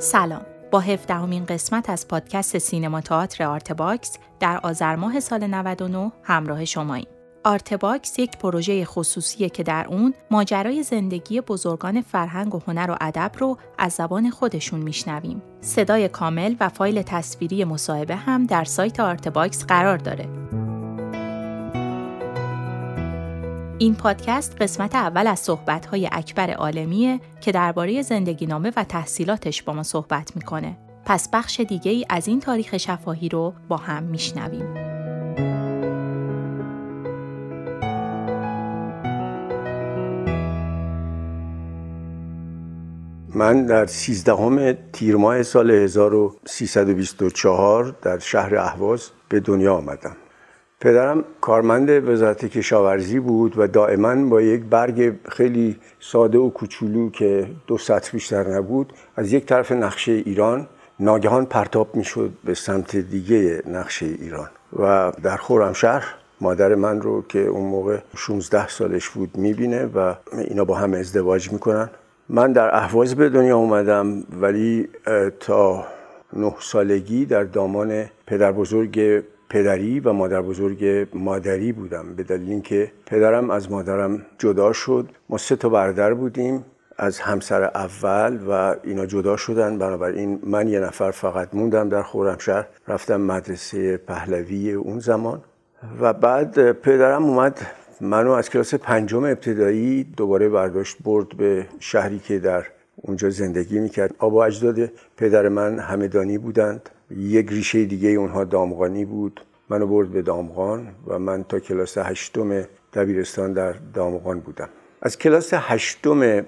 سلام با هفدهمین قسمت از پادکست سینما تئاتر آرتباکس در آذر ماه سال 99 همراه شماییم. آرتباکس یک پروژه خصوصیه که در اون ماجرای زندگی بزرگان فرهنگ و هنر و ادب رو از زبان خودشون میشنویم. صدای کامل و فایل تصویری مصاحبه هم در سایت آرتباکس قرار داره. این پادکست قسمت اول از صحبت‌های اکبر عالمیه که درباره زندگی نامه و تحصیلاتش با ما صحبت می‌کنه. پس بخش دیگه ای از این تاریخ شفاهی رو با هم میشنویم. من در 13 تیر ماه سال 1324 در شهر اهواز به دنیا آمدم. پدرم کارمند وزارت کشاورزی بود و دائما با یک برگ خیلی ساده و کوچولو که دو سطح بیشتر نبود از یک طرف نقشه ایران ناگهان پرتاب می‌شد به سمت دیگه نقشه ایران. و در خورمشهر مادر من رو که اون موقع 16 سالش بود می‌بینه و اینا با هم ازدواج می‌کنن. من در اهواز به دنیا اومدم ولی تا نه سالگی در دامان پدر بزرگ پدری و مادر بزرگ مادری بودم به دلیل اینکه پدرم از مادرم جدا شد. ما سه تا برادر بودیم از همسر اول و اینا جدا شدن. بنابراین من یه نفر فقط موندم در خورمشهر رفتم مدرسه پهلوی اون زمان. و بعد پدرم اومد منو از کلاس پنجم ابتدایی دوباره برداشت برد به شهری که در اونجا زندگی می‌کرد. آبا اجداد پدر من همدانی بودند. یک ریشه دیگه اونها دامغانی بود. منو برد به دامغان و من تا کلاس هشتم دبیرستان در دامغان بودم. از کلاس هشتم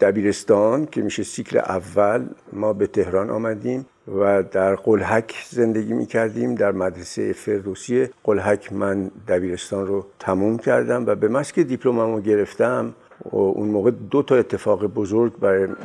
دبیرستان که میشه سیکل اول ما به تهران آمدیم و در قلحک زندگی می کردیم در مدرسه فردوسی قلحک من دبیرستان رو تموم کردم و به مسک دیپلممو گرفتم. اون موقع دو تا اتفاق بزرگ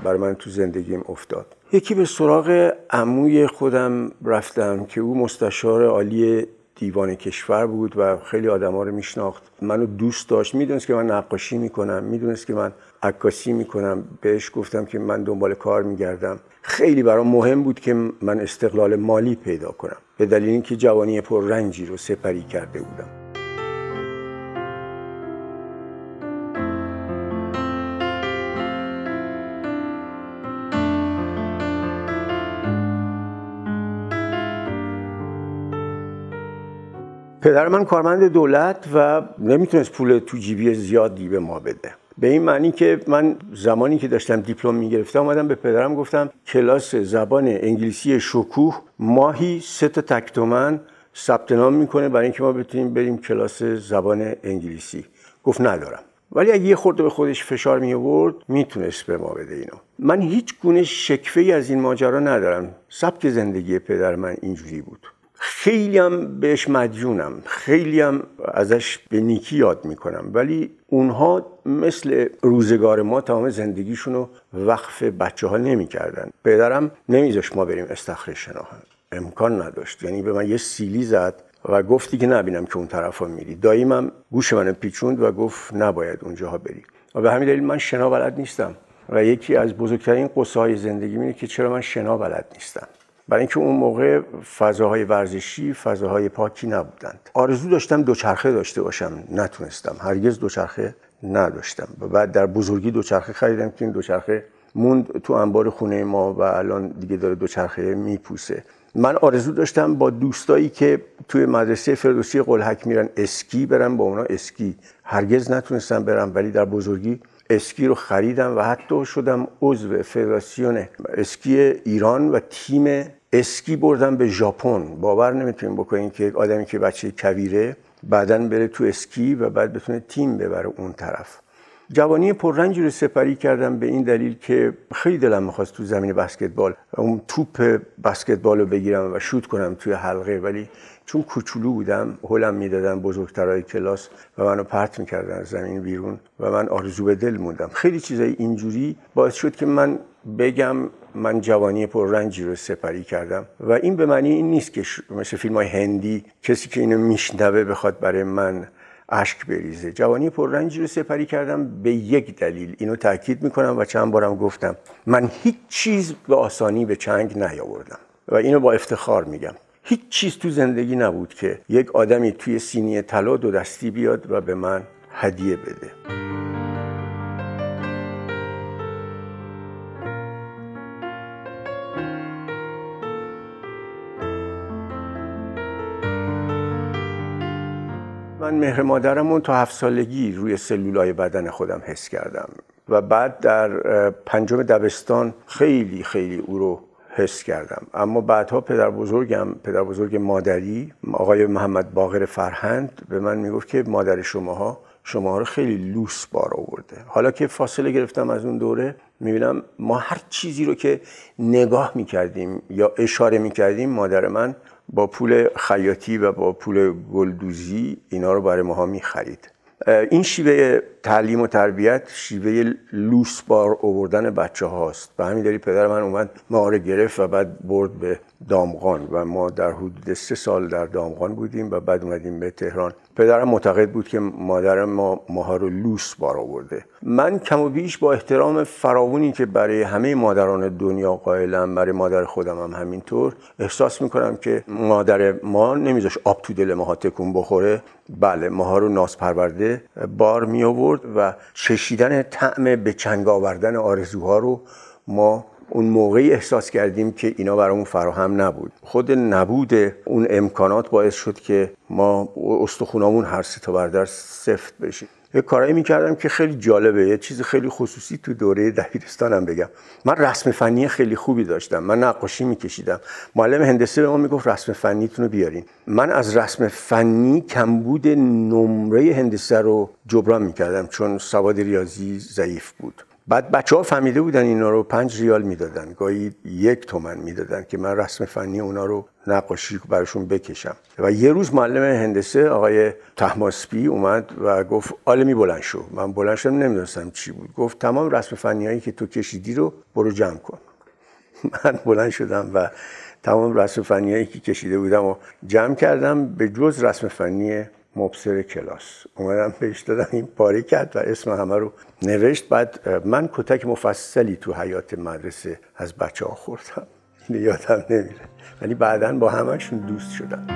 برای من تو زندگیم افتاد. یکی به سراغ عموی خودم رفتم که او مستشار عالی دیوان کشور بود و خیلی آدما رو میشناخت. منو دوست داشت. می‌دونست که من نقاشی می‌کنم. می‌دونست که من عکاسی می‌کنم. بهش گفتم که من دنبال کار میگردم. خیلی برام مهم بود که من استقلال مالی پیدا کنم. به دلیل اینکه جوانی رنجی رو سپری کرده بودم. پدر من کارمند دولت و نمی‌تونست پول تو جیبی زیادی به ما بده. به این معنی که من زمانی که داشتم دیپلم می‌گرفتم اومدم به پدرم گفتم کلاس زبان انگلیسی شکوه ماهی سه تا تکتومن ثبت نام می‌کنه برای اینکه ما بتونیم بریم کلاس زبان انگلیسی. گفت ندارم. ولی اگه یه خورده به خودش فشار می آورد می‌تونست به ما بده اینو. من هیچ گونه شکفه ای از این ماجرا ندارم. سبک زندگی پدر من اینجوری بود. خیلی هم بهش مدیونم. خیلی هم ازش به نیکی یاد می‌کنم. ولی اونها مثل روزگار ما تمام زندگیشون رو وقف بچه ها نمی‌کردن. پدرم نمیذاش ما بریم استخر شناهن امکان نداشت. یعنی به من یه سیلی زد و گفتی که نبینم که اون طرف ها میری داییمم گوش من پیچوند و گفت نباید اونجاها بری. و به همین دلیل من شنا بلد نیستم. و یکی از بزرگترین قصه های زندگی اینه که چرا من شنا بلد نیستم. برای اینکه اون موقع فضاهای ورزشی فضاهای پاکی نبودند. آرزو داشتم دوچرخه داشته باشم نتونستم. هرگز دوچرخه نداشتم. و بعد در بزرگی دوچرخه خریدم که این دوچرخه موند تو انبار خونه ما و الان دیگه داره دوچرخه میپوسه. من آرزو داشتم با دوستایی که توی مدرسه فردوسی قلحک میرن اسکی برم با اونا اسکی. هرگز نتونستم برم ولی در بزرگی اسکی رو خریدم و حتی شدم عضو فدراسیون اسکی ایران و تیم اسکی بردم به ژاپن. باور نمی‌تونیم بکنین که آدمی که بچه کویره بعدا بره تو اسکی و بعد بتونه تیم ببره اون طرف. جوانی پررنجی رو سپری کردم به این دلیل که خیلی دلم می‌خواست تو زمین بسکتبال اون توپ بسکتبال رو بگیرم و شوت کنم توی حلقه ولی چون کوچولو بودم هلم می‌دادن بزرگترهای کلاس و منو پرت می‌کردن زمین بیرون و من آرزو به دل موندم. خیلی چیزای اینجوری باعث شد که من بگم من جوانی رنجی رو سپری کردم. و این به معنی این نیست که مثل فیلم های هندی کسی که اینو میشنوه بخواد برای من اشک بریزه. جوانی پررنجی رو سپری کردم به یک دلیل. اینو تاکید می‌کنم و چند بارم گفتم. من هیچ چیز به آسانی به چنگ نیاوردم. و اینو با افتخار میگم. هیچ چیز تو زندگی نبود که یک آدمی توی سینی طلا دو دستی بیاد و به من هدیه بده. من مهر مادرمون تا هفت سالگی روی سلولای بدن خودم حس کردم و بعد در پنجم دبستان خیلی خیلی او رو حس کردم. اما بعدها پدر بزرگم پدر بزرگ مادری آقای محمد باقر فرهند به من می‌گفت که مادر شماها شما رو خیلی لوس بار آورده. حالا که فاصله گرفتم از اون دوره می‌بینم ما هر چیزی رو که نگاه می‌کردیم یا اشاره می‌کردیم مادر من با پول خیاطی و با پول گلدوزی اینا رو برای ماها می‌خرید. این شیوه تعلیم و تربیت شیوه لوس بار اووردن بچه هاست به همین دلیل پدر من اومد ما رو گرفت و بعد برد به دامغان و ما در حدود سه سال در دامغان بودیم و بعد اومدیم به تهران. پدرم معتقد بود که مادر ما ماها رو لوس بار آورده. من کم و بیش با احترام فراوانی که برای همه مادران دنیا قائلم برای مادر خودم هم همینطور احساس می‌کنم که مادر ما نمیذاش آب تو دل ماها تکون بخوره. بله ماها رو ناز پرورده بار می آورد و چشیدن طعم به چنگ آوردن آرزوها رو ما اون موقعی احساس کردیم که اینا برامون فراهم نبود. خود نبود اون امکانات باعث شد که ما استخونامون هر سه تا بردر سفت بشیم. یه کارایی می‌کردم که خیلی جالبه. یه چیز خیلی خصوصی تو دوره دبیرستانم بگم. من رسم فنی خیلی خوبی داشتم. من نقاشی میکشیدم. معلم هندسه به ما می‌گفت رسم فنیتون رو بیارین. من از رسم فنی کمبود نمره هندسه رو جبران می‌کردم چون سواد ریاضی ضعیف بود. بعد بچه ها فهمیده بودن اینا رو پنج ریال می‌دادن. گاهی یک تومن می‌دادن که من رسم فنی اونا رو نقاشی براشون بکشم. و یه روز معلم هندسه آقای تحماسپی اومد و گفت آلمی بلند شو. من بلند شدم نمی‌دونستم چی بود. گفت تمام رسم فنی هایی که تو کشیدی رو برو جمع کن. من بلند شدم و تمام رسم فنی هایی که کشیده بودم و جمع کردم. به جز رسم فنی مبصر کلاس. اومدم بهش دادم این پاره کرد و اسم همه رو نوشت. بعد من کتک مفصلی تو حیات مدرسه از بچه ها خوردم. یادم نمیره. ولی بعدا با همهشون دوست شدم.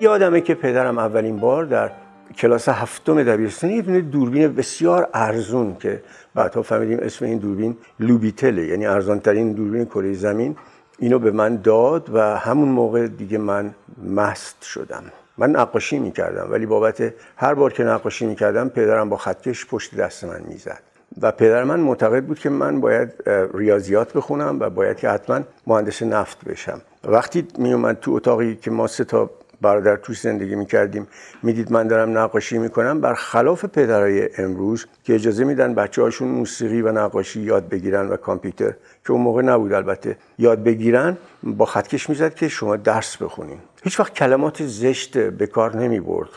یادمه که پدرم اولین بار در کلاس هفتم دبیرستان یه دونه دوربین بسیار ارزون که بعدها فهمیدیم اسم این دوربین لوبیتله. یعنی ارزانترین دوربین کره زمین. اینو به من داد و همون موقع دیگه من مست شدم. من نقاشی می‌کردم ولی بابت هر بار که نقاشی می‌کردم پدرم با خطکش پشت دست من می‌زد. و پدر من معتقد بود که من باید ریاضیات بخونم و باید که حتما مهندس نفت بشم. وقتی میومد تو اتاقی که ما سه تا برادر توش زندگی می‌کردیم. می‌دید من دارم نقاشی می‌کنم. برخلاف پدرای امروز که اجازه میدن بچه هاشون موسیقی و نقاشی یاد بگیرن و کامپیوتر که اون موقع نبود البته یاد بگیرن با خطکش می‌زد که شما درس بخونین. هیچ وقت کلمات زشت به کار نمی برد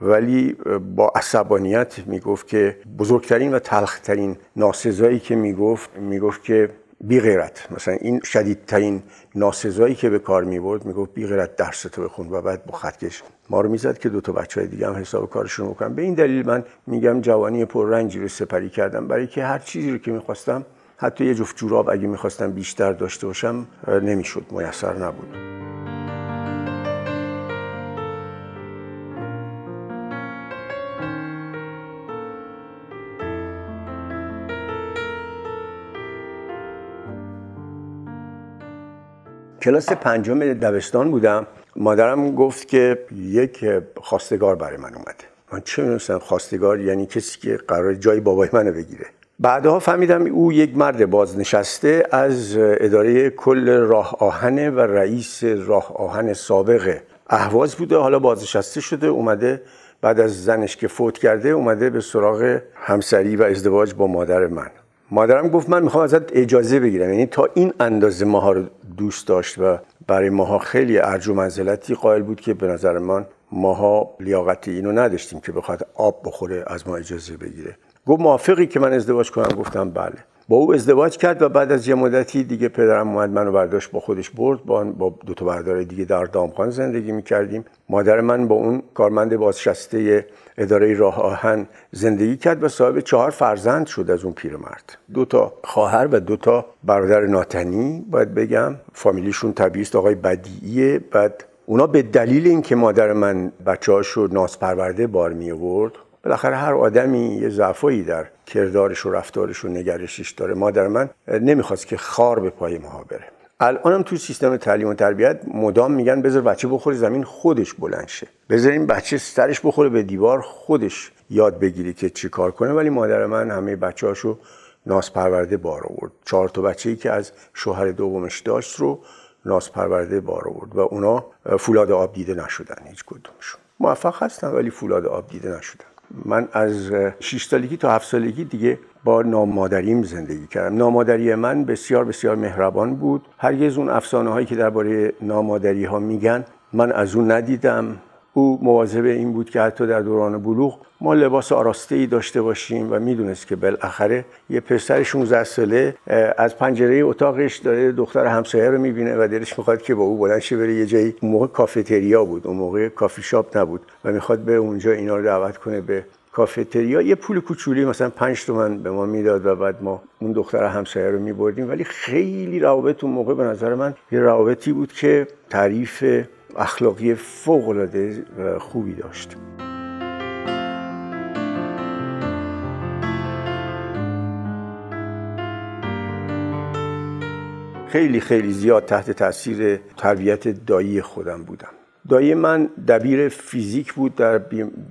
ولی با عصبانیت می‌گفت که بزرگترین و تلخترین ناسزایی که می‌گفت می‌گفت که بی غیرت مثلا این شدیدترین ناسزایی که به کار می برد می‌گفت بی غیرت درس تو بخون و بعد با خطکش ما رو می‌زد که دو تا بچه های دیگه هم حساب کارشون بکنم به این دلیل من میگم جوانی رنجی رو سپری کردم. برای که هر چیزی رو که می‌خواستم حتی یه جفت جوراب اگه می‌خواستم بیشتر داشته باشم نمی‌شد. میسر نبود. کلاس پنجم دبستان بودم. مادرم گفت که یک خواستگار برای من اومده من چه می‌دونستم خواستگار یعنی کسی که قرار جای بابای منو بگیره. بعدها فهمیدم او یک مرد بازنشسته از اداره کل راه آهنه و رئیس راه آهن سابق اهواز بوده. حالا بازنشسته شده اومده بعد از زنش که فوت کرده اومده به سراغ همسری و ازدواج با مادر من. مادرم گفت من می‌خوام ازت اجازه بگیرم. یعنی تا این اندازه ماها رو دوست داشت و برای ماها خیلی ارج و منزلتی قائل بود که به نظر من ماها لیاقت اینو نداشتیم که بخواد آب بخوره از ما اجازه بگیره. گفت موافقی که من ازدواج کنم؟ گفتم بله. با او ازدواج کرد و بعد از یه مدتی دیگه پدرم اومد منو برداشت با خودش برد. با, دو تا برادر دیگه در دامخان زندگی می‌کردیم. مادر من با اون کارمند بازشسته اداره راه آهن زندگی کرد و صاحب چهار فرزند شد از اون پیرمرد. دو تا خواهر و دو تا برادر ناتنی باید بگم. فامیلیشون طبیعی آقای بدیعیه. بعد اونا به دلیل اینکه مادر من بچه هاشو ناسپرورده بار می آورد بالاخره هر آدمی یه ضعفایی در کردارش و رفتارش و نگرشش داره. مادر من نمی‌خواست که خار به پای ما بره. الانم تو سیستم تعلیم و تربیت مدام میگن بذار بچه بخوره زمین خودش بلند شه. بذارین بچه سرش بخوره به دیوار خودش یاد بگیری که چی کار کنه. ولی مادر من همه بچه هاشو ناس پرورده بار آورد. چهار تا بچه ای که از شوهر دومش داشت رو ناس پرورده بار آورد و اونا فولاد آب دیده نشدن هیچ کدومشون. موفق هستن ولی فولاد آب دیده نشدن. من از 6 سالگی تا 7 سالگی دیگه با نامادریم زندگی کردم. نامادری من بسیار بسیار مهربان بود. هرگز اون افسانه هایی که درباره نامادری ها میگن من از اون ندیدم. او مواظب این بود که حتی در دوران بلوغ ما لباس آراسته ای داشته باشیم و می‌دونست که بالاخره یه پسر 16 ساله از پنجره اتاقش داره دختر همسایه رو می‌بینه و دلش می‌خواد که با او بلند شه بره یه جایی. اون موقع کافتریا بود اون موقع کافی شاپ نبود و می‌خواد به اونجا اینا رو دعوت کنه به کافتریا یه پول کوچولی مثلا 5 تومن به ما می‌داد و بعد ما اون دختر همسایه رو میبردیم. ولی خیلی روابط اون موقع به نظر من یه روابطی بود که تعریف اخلاقی فوق العاده خوبی داشت. خیلی خیلی زیاد تحت تاثیر تربیت دایی خودم بودم. دایی من دبیر فیزیک بود در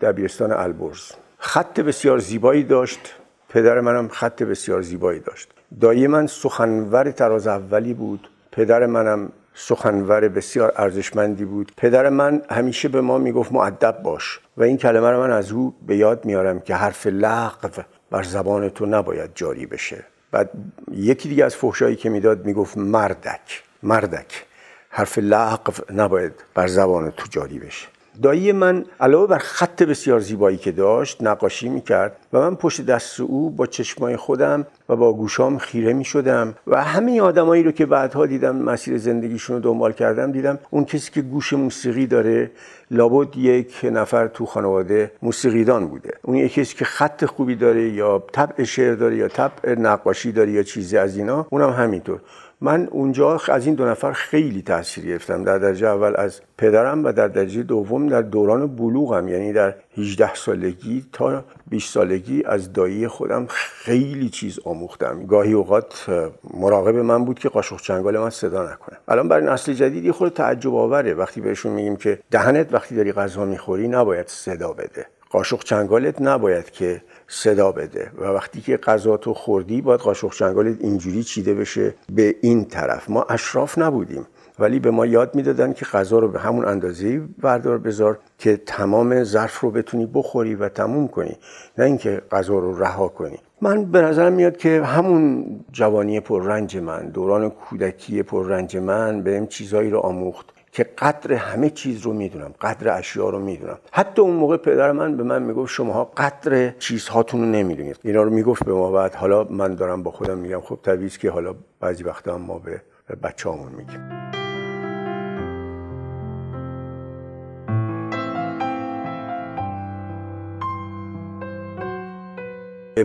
دبیرستان البرز. خط بسیار زیبایی داشت. پدر منم خط بسیار زیبایی داشت. دایی من سخنور تراز اولی بود. پدر منم سخنور بسیار ارزشمندی بود. پدر من همیشه به ما می‌گفت معدب باش و این کلمه رو من از او به یاد میارم که حرف لغو بر زبان تو نباید جاری بشه. بعد یکی دیگه از فحشایی که می‌داد می‌گفت مردک. مردک. حرف لغو نباید بر زبان تو جاری بشه. دایی من علاوه بر خط بسیار زیبایی که داشت نقاشی می‌کرد و من پشت دست او با چشمای خودم و با گوشام خیره می شدم و همه آدمایی رو که بعدها دیدم مسیر زندگیشون رو دنبال کردم دیدم اون کسی که گوش موسیقی داره لابد یک نفر تو خانواده موسیقیدان بوده. اون یک کسی که خط خوبی داره یا طبع شعر داره یا طبع نقاشی داره یا چیزی از اینا اونم همینطور. من اونجا از این دو نفر خیلی تاثیر گرفتم. در درجه اول از پدرم و در درجه دوم در دوران بلوغم. یعنی در 18 سالگی تا 20 سالگی از دایی خودم خیلی چیز آموختم. گاهی اوقات مراقب من بود که قاشق چنگال من صدا نکنه. الان برای نسل جدید یه خود تعجب آوره. وقتی بهشون میگیم که دهنت وقتی داری غذا می‌خوری نباید صدا بده. قاشق چنگالت نباید که صدا بده. و وقتی که غذا تو خوردی باید قاشق چنگالت اینجوری چیده بشه به این طرف. ما اشراف نبودیم ولی به ما یاد می‌دادن که غذا رو به همون اندازه بردار بذار که تمام ظرف رو بتونی بخوری و تموم کنی نه اینکه غذا رو رها کنی. من به نظرم میاد که همون جوانی پررنج من دوران کودکی پررنج من بهم چیزایی رو آموخت که قدر همه چیز رو می‌دونم قدر اشیا رو می‌دونم. حتی اون موقع پدر من به من می‌گفت شماها قدر چیزهاتون رو نمی‌دونید. اینا رو می‌گفت به ما بعد حالا من دارم با خودم میگم خب طبیعی که حالا بعضی وقتا هم ما به بچه‌هامون میگیم.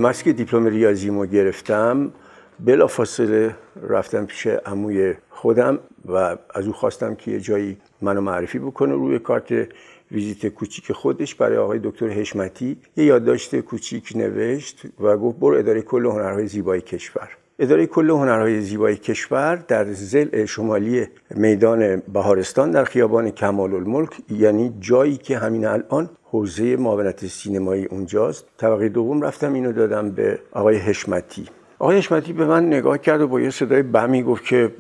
مسک دیپلم ریاضیمو گرفتم بلا فاصله رفتم پیش عموی خودم و از او خواستم که یه جایی منو معرفی بکنه روی کارت ویزیت کوچیک خودش برای آقای دکتر هشمتی یه یادداشت کوچیک نوشت و گفت برو اداره کل هنرهای زیبای کشور. اداره کل هنرهای زیبای کشور در زل شمالی میدان بهارستان در خیابان کمال الملک یعنی جایی که همین الان حوزه معاونت سینمایی اونجاست. طبقه دوم رفتم اینو دادم به آقای هشمتی آقای حشمتی به من نگاه کرد و با یه صدای بمی گفت که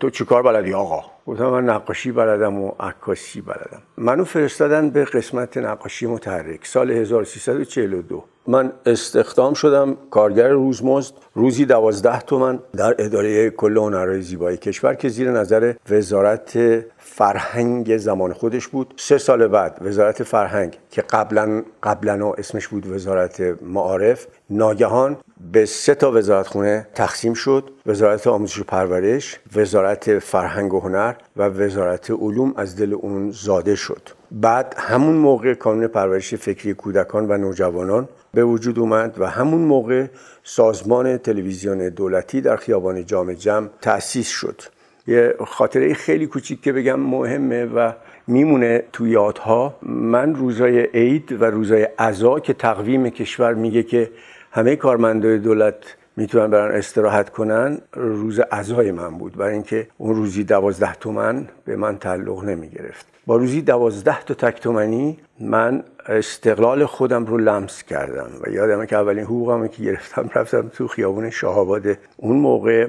تو چیکار بلدی آقا؟ گفتم من نقاشی بلدم و عکاسی بلدم. منو فرستادن به قسمت نقاشی متحرک سال 1342 من استخدام شدم کارگر روزمزد روزی دوازده تومن در اداره کل هنرهای زیبایی کشور که زیر نظر وزارت فرهنگ زمان خودش بود. سه سال بعد وزارت فرهنگ که قبلا قبلا اسمش بود وزارت معارف ناگهان به سه تا وزارت خونه تقسیم شد. وزارت آموزش و پرورش وزارت فرهنگ و هنر و وزارت علوم از دل اون زاده شد. بعد همون موقع کانون پرورش فکری کودکان و نوجوانان به وجود اومد و همون موقع سازمان تلویزیون دولتی در خیابان جام جمع تأسیس شد. یه خاطره خیلی کوچیک که بگم مهمه و میمونه تو یادها. من روزای عید و روزای عزا که تقویم کشور میگه که همه کارمندای دولت می‌تونن برن استراحت کنن روز عزای من بود. برای اینکه اون روزی دوازده تومن به من تعلق نمی گرفت با روزی دوازده تا تک تومنی من استقلال خودم رو لمس کردم و یادمه که اولین حقوقم که گرفتم رفتم تو خیابون شاهآباد اون موقع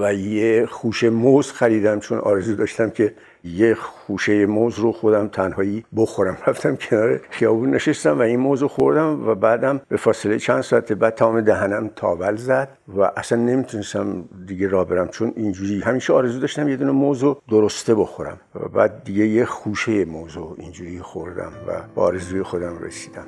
و یه خوش موز خریدم چون آرزو داشتم که یه خوشه موز رو خودم تنهایی بخورم. رفتم کنار خیابون نشستم و این موز رو خوردم و بعدم به فاصله چند ساعت بعد تمام دهنم تاول زد و اصلا نمی‌تونستم دیگه را برم چون اینجوری همیشه آرزو داشتم یه دونه موز رو درسته بخورم. و بعد دیگه یه خوشه موز رو اینجوری خوردم و با آرزوی خودم رسیدم.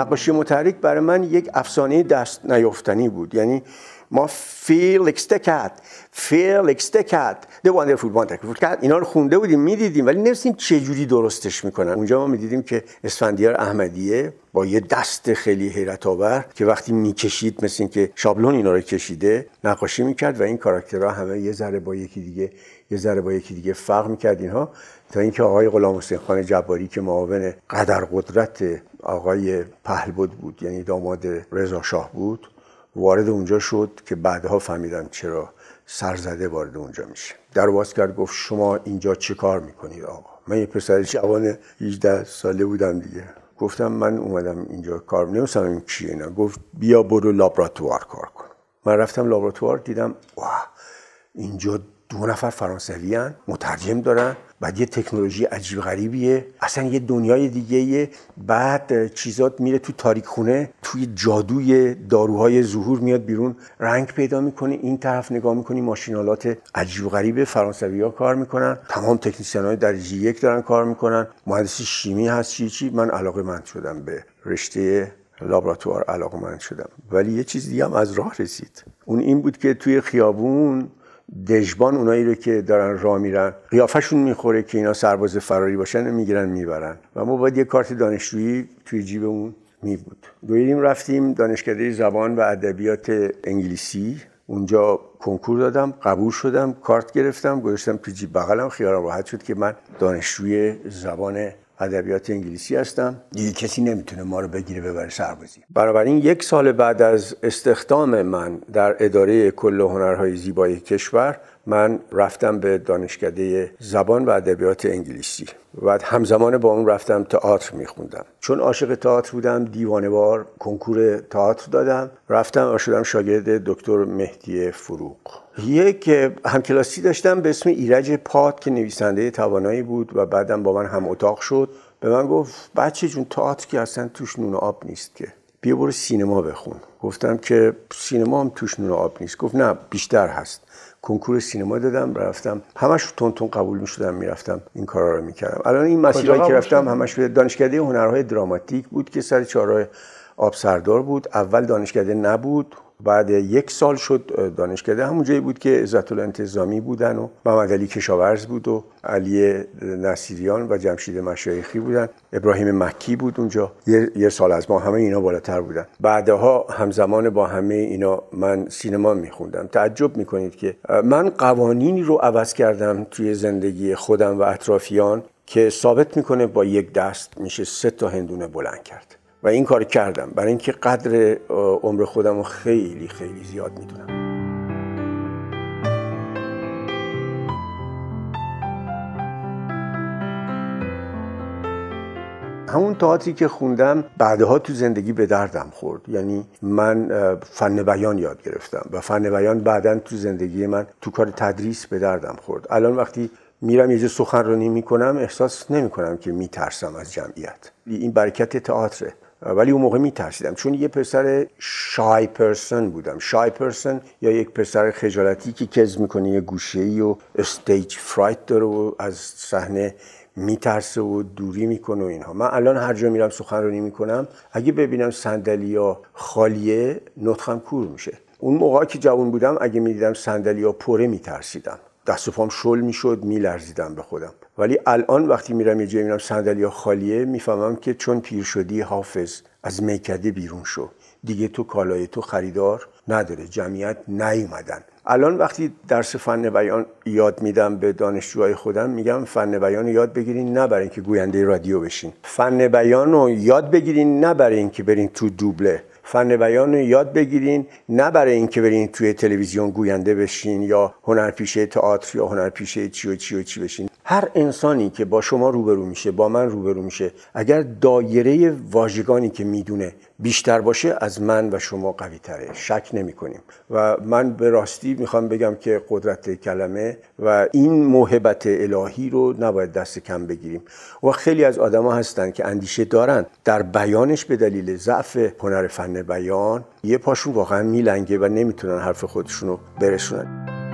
نقاشی متحرک برای من یک افسانه دست نیافتنی بود. یعنی ما Felix the Cat Felix the Cat The Wonderful Wonderful. Cat اینا رو خونده بودیم می‌دیدیم ولی نمی‌دونستیم چه جوری درستش می‌کنن. اونجا ما می‌دیدیم که اسفندیار احمدیه با یه دست خیلی حیرت آور که وقتی می‌کشید مثل که شابلون اینا رو کشیده نقاشی می‌کرد و این کاراکترها همه یه ذره با یکی دیگه یه ذره با یکی دیگه فرق می‌کرد اینها. تا اینکه آقای غلام حسین خان جباری که معاون قدر قدرت آقای پهلبد بود یعنی داماد رضا شاه بود وارد اونجا شد که بعدها فهمیدم چرا سرزده وارد اونجا میشه. در باز کرد گفت شما اینجا چه کار می‌کنید آقا؟ من یه پسر جوان 18 ساله بودم دیگه. گفتم من اومدم اینجا کار نمیستم این چیه اینا. گفت بیا برو لابراتوار کار کن. من رفتم لابراتوار دیدم واه اینجا دو نفر فرانسوی هن. مترجم دارن. بعد یه تکنولوژی عجیب غریبیه. اصلا یه دنیای دیگه بعد چیزات میره تو تاریک خونه توی جادوی داروهای ظهور میاد بیرون. رنگ پیدا می‌کنه این طرف نگاه می‌کنی ماشینالات عجیب غریب فرانسوی ها کار می‌کنن. تمام تکنیسیان های درجه یک دارن کار می‌کنن. مهندسی شیمی هست چی چی. من علاقه مند شدم به رشته لابراتوار علاقه مند شدم. ولی یه چیز دیگه هم از راه رسید. اون این بود که توی خیابون دژبان اونایی رو که دارن راه میرن قیافشون می‌خوره که اینا سرباز فراری باشن می‌گیرن می‌برن. و ما باید یه کارت دانشجویی توی جیبمون می بود دویدیم رفتیم دانشکده زبان و ادبیات انگلیسی. اونجا کنکور دادم قبول شدم کارت گرفتم گذاشتم تو جیب. بغلم خیالم راحت شد که من دانشجوی زبان ادبیات انگلیسی هستم. دیگه کسی نمی‌تونه ما رو بگیره ببره سربازی. بنابراین یک سال بعد از استخدام من در اداره کل هنرهای زیبایی کشور من رفتم به دانشکده زبان و ادبیات انگلیسی و همزمان با اون رفتم تئاتر میخوندم. چون عاشق تئاتر بودم دیوانوار کنکور تئاتر دادم. رفتم و شدم شاگرد دکتر مهدی فروغ. یک همکلاسی داشتم به اسم ایرج پاد که نویسنده توانایی بود و بعدم با من هم اتاق شد. به من گفت بچه جون تئاتر که اصلا توش نون آب نیست که. بیا برو سینما بخون. گفتم که سینما هم توش نون آب نیست. گفت نه بیشتر هست. کنکور سینما دادم رفتم. همش تون تون قبول می شدم می‌رفتم این کارا رو می‌کردم. الان این مسیرهایی که رفتم همش به دانشکده هنرهای دراماتیک بود که سر چهارراه آب سردار بود. اول دانشکده نبود. بعد یک سال شد دانشکده همون جایی بود که عزت الانتظامی بودن و محمد علی کشاورز بود و علی نصیریان و جمشید مشایخی بودن. ابراهیم مکی بود اونجا. یه, سال از ما همه اینا بالاتر بودن. بعدها همزمان با همه اینا من سینما میخوندم. تعجب می‌کنید که من قوانینی رو عوض کردم توی زندگی خودم و اطرافیان که ثابت می‌کنه با یک دست میشه سه تا هندونه بلند کرد. و این کار کردم. برای اینکه قدر عمر خودم رو خیلی خیلی زیاد می‌دونم. همون تئاتری که خوندم بعدها تو زندگی به دردم خورد. یعنی من فن بیان یاد گرفتم و فن بیان بعدا تو زندگی من تو کار تدریس به دردم خورد. الان وقتی میرم یه سخنرانی می‌کنم احساس نمی‌کنم که میترسم از جمعیت. این برکت تئاتره. ولی اون موقع میترسیدم. چون یه پسر شای پرسن بودم. شای پرسن یا یک پسر خجالتی که کز می‌کنه یه گوشه ای و استیج فرایت داره و از صحنه میترسه و دوری می‌کنه و اینها. من الان هر جا میرم سخنرانی می‌کنم اگه ببینم صندلیا خالیه نطخم کور میشه. اون موقع که جوان بودم اگه می‌دیدم صندلیا پره میترسیدم. دست و پام شل می‌شد میلرزیدم به خودم. ولی الان وقتی میرم یه جایی میرم صندلیا خالیه می‌فهمم که چون پیر شدی حافظ از میکده بیرون شو. دیگه تو کالای تو خریدار نداره. جمعیت نیومدن. الان وقتی درس فن بیان یاد میدم به دانشجوهای خودم میگم فن بیان رو یاد بگیرین نه برای اینکه گوینده رادیو بشین. فن بیان رو یاد بگیرین نه برای اینکه برین تو دوبله. فن بیان یاد بگیرین نه برای اینکه برین توی تلویزیون گوینده بشین یا هنرپیشه تئاتر یا هنرپیشه چی و چی و چی بشین. هر انسانی که با شما روبرو میشه با من روبرو میشه اگر دایره واژگانی که می‌دونه بیشتر باشه از من و شما قوی تره شک نمی کنیم و من به راستی می‌خوام بگم که قدرت کلمه و این موهبت الهی رو نباید دست کم بگیریم. و خیلی از آدما هستن که اندیشه دارن در بیانش به دلیل ضعف هنر فن بیان یه پاشون واقعا میلنگه و نمی‌تونن حرف خودشون رو برسونن.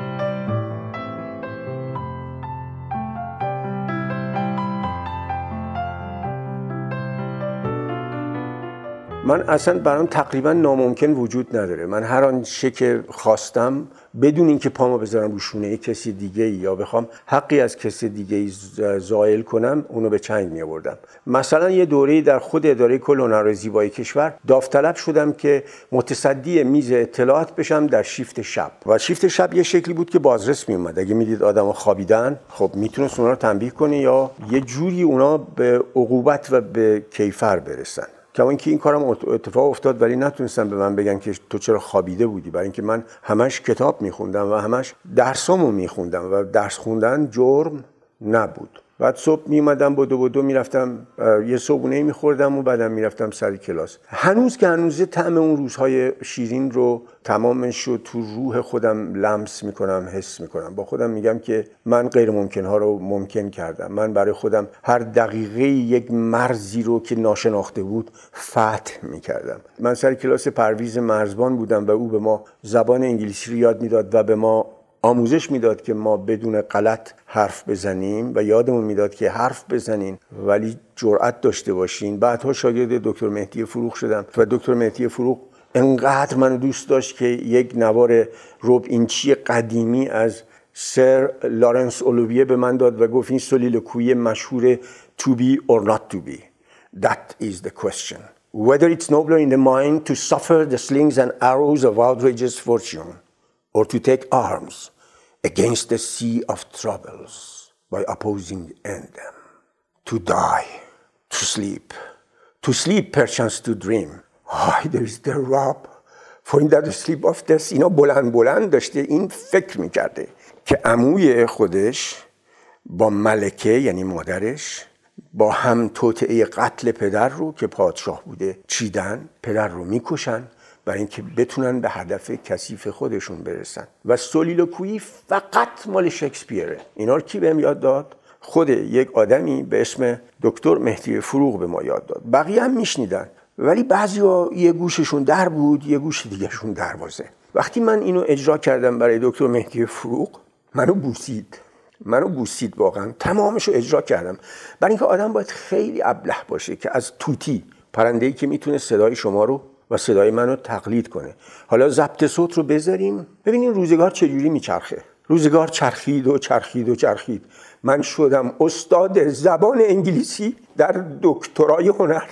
من اصلا برام تقریبا ناممکن وجود نداره. من هر آنچه که خواستم بدون اینکه پامو بذارم رو شونه کسی دیگه یا بخوام حقی از کسی دیگه زائل کنم اونو به چنگ می آوردم مثلا یه دوره در خود اداره کل هنر زیبایی کشور داوطلب شدم که متصدی میز اطلاعات بشم در شیفت شب. و شیفت شب یه شکلی بود که بازرس می اومد اگه می‌دید آدم خوابیدن خب می‌تونست اونا رو تنبیه کنه یا یه جوری اونا به عقوبت و به کیفر برسن. کما اینکه این کارم اتفاق افتاد ولی نتونستم به من بگن که تو چرا خوابیده بودی. برای اینکه من همش کتاب میخوندم و همش درسامو میخوندم و درس خوندن جرم نبود. بعد صبح میمدم بدو بدو می‌رفتم یه صبحونه میخوردم و بعدم می‌رفتم سر کلاس. هنوز که هنوزه طعم اون روزهای شیرین رو تمامش رو تو روح خودم لمس می‌کنم حس می‌کنم. با خودم میگم که من غیر ممکن ها رو ممکن کردم. من برای خودم هر دقیقه یک مرزی رو که ناشناخته بود فتح می‌کردم. من سر کلاس پرویز مرزبان بودم و او به ما زبان انگلیسی رو یاد می‌داد و به ما آموزش می‌داد که ما بدون غلط حرف بزنیم و یادمون می‌داد که حرف بزنین ولی جرأت داشته باشین. بعدها شاگرد دکتر مهدی فروغ شدم و دکتر مهدی فروغ انقدر منو دوست داشت که یک نوار رب اینچی قدیمی از سر لارنس اولویه به من داد و گفت این سلیلوکوی مشهور to be or not to be. That is the question. Whether it's nobler in the mind to suffer the slings and arrows of outrageous fortune. Or to take arms against the sea of troubles by opposing them. To die, to sleep, to sleep perchance to dream. Ah, there is the rob. For in that sleep of death اینا بلند بلند داشته این فکر می‌کرده که عموی خودش با ملکه یعنی مادرش با هم توطعه قتل پدر رو که پادشاه بوده چیدن پدر رو می‌کشن برای اینکه بتونن به هدف کثیف خودشون برسن. و سولیلوکویی فقط مال شکسپیره. اینا رو کی بهم یاد داد؟ خود یک آدمی به اسم دکتر مهدی فروغ به ما یاد داد. بقیه هم میشنیدن. ولی بعضی ها یه گوششون در بود یه گوش دیگهشون دروازه. وقتی من اینو اجرا کردم برای دکتر مهدی فروغ منو بوسید. منو بوسید واقعا. تمامش رو اجرا کردم. برای اینکه آدم باید خیلی ابله باشه که از توتی پرنده‌ای که می‌تونه صدای شما رو و صدای منو تقلید کنه. حالا ضبط صوت رو بذاریم. ببینیم روزگار چجوری میچرخه. روزگار چرخید و چرخید و چرخید. من شدم استاد زبان انگلیسی در دکترای هنر.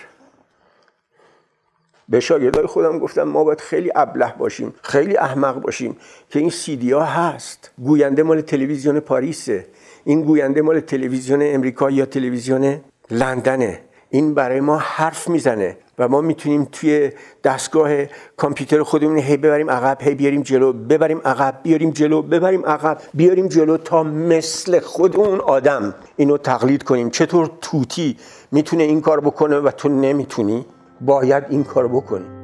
به شاگردای خودم گفتم ما باید خیلی ابله باشیم خیلی احمق باشیم که این سیدی ها هست. گوینده مال تلویزیون پاریسه. این گوینده مال تلویزیون امریکا یا تلویزیون لندنه. این برای ما حرف می‌زنه و ما می‌تونیم توی دستگاه کامپیوتر خودمون هی ببریم عقب هی بیاریم جلو ببریم عقب بیاریم جلو ببریم عقب بیاریم جلو تا مثل خود اون آدم. اینو تقلید کنیم. چطور توتی می‌تونه این کار بکنه و تو نمی‌تونی؟ باید این کار بکنی.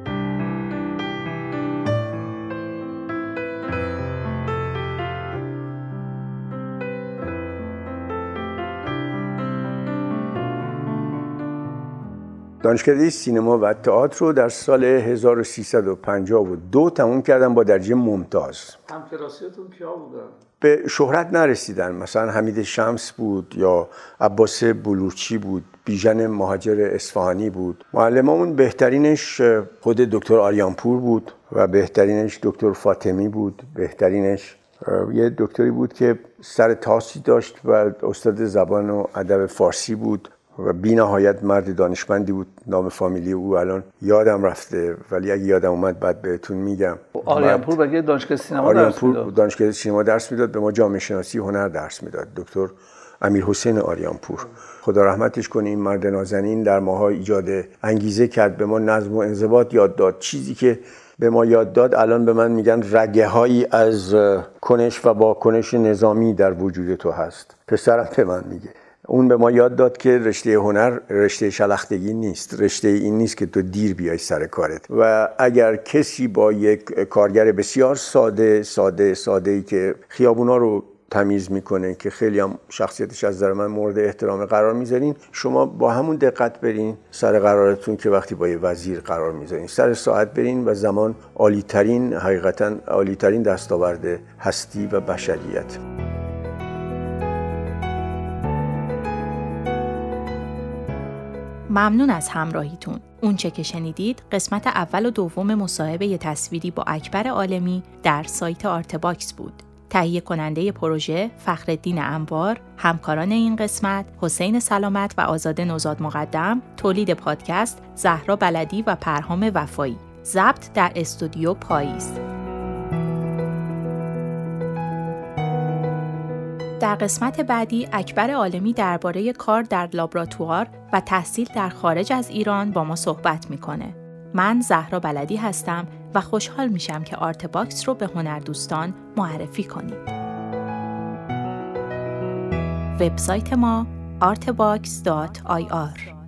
دانشکده سینما و تئاتر رو در سال 1352 تموم کردم با درجه ممتاز. همکلاسیتون کیا بودن؟ به شهرت نرسیدن. مثلا حمید شمس بود یا عباس بلورچی بود بیژن مهاجر اصفهانی بود. معلممون بهترینش خود دکتر آریانپور بود و بهترینش دکتر فاطمی بود. بهترینش یه دکتری بود که سر تاسی داشت و استاد زبان و ادب فارسی بود. و بی نهایت مرد دانشمندی بود نام فامیلی او الان یادم رفته. ولی اگه یادم اومد بعد بهتون میگم. آریانپور بگه دانشگاه سینما درس می‌داد. دانشگاه سینما درس می‌داد به ما جامعه شناسی هنر درس می‌داد. دکتر امیر حسین آریانپور. خدا رحمتش کنه این مرد نازنین در ماها ایجاد انگیزه کرد به ما نظم و انضباط یاد داد. چیزی که به ما یاد داد الان به من میگن رگه هایی از کنش و با کنش نظامی در وجود تو هست. پسرم به من میگه. اون به ما یاد داد که رشته هنر رشته شلختگی نیست. رشته این نیست که تو دیر بیای سر کارت. و اگر کسی با یک کارگر بسیار ساده ساده ساده ای که خیابونا رو تمیز می‌کنه که خیلی هم شخصیتش از نظر من مورد احترام قرار می‌ذارین شما با همون دقت برین سر قرارتون که وقتی با یه وزیر قرار می‌ذارین. سر ساعت برین و زمان عالیترین حقیقتا عالیترین دستاورد هستی و بشریت. ممنون از همراهیتون. اونچه که شنیدید قسمت اول و دوم مصاحبه تصویری با اکبر عالمی در سایت آرتباکس بود. تهیه کننده پروژه فخرالدین انوار، همکاران این قسمت حسین سلامت و آزاده نوزاد مقدم، تولید پادکست زهرا بلدی و پرهام وفایی. ضبط در استودیو پاییز. در قسمت بعدی اکبر عالمی درباره کار در لابراتوار و تحصیل در خارج از ایران با ما صحبت می‌کنه. من زهرا بلدی هستم و خوشحال میشم که آرت باکس رو به هنردوستان معرفی کنید. وبسایت ما artbox.ir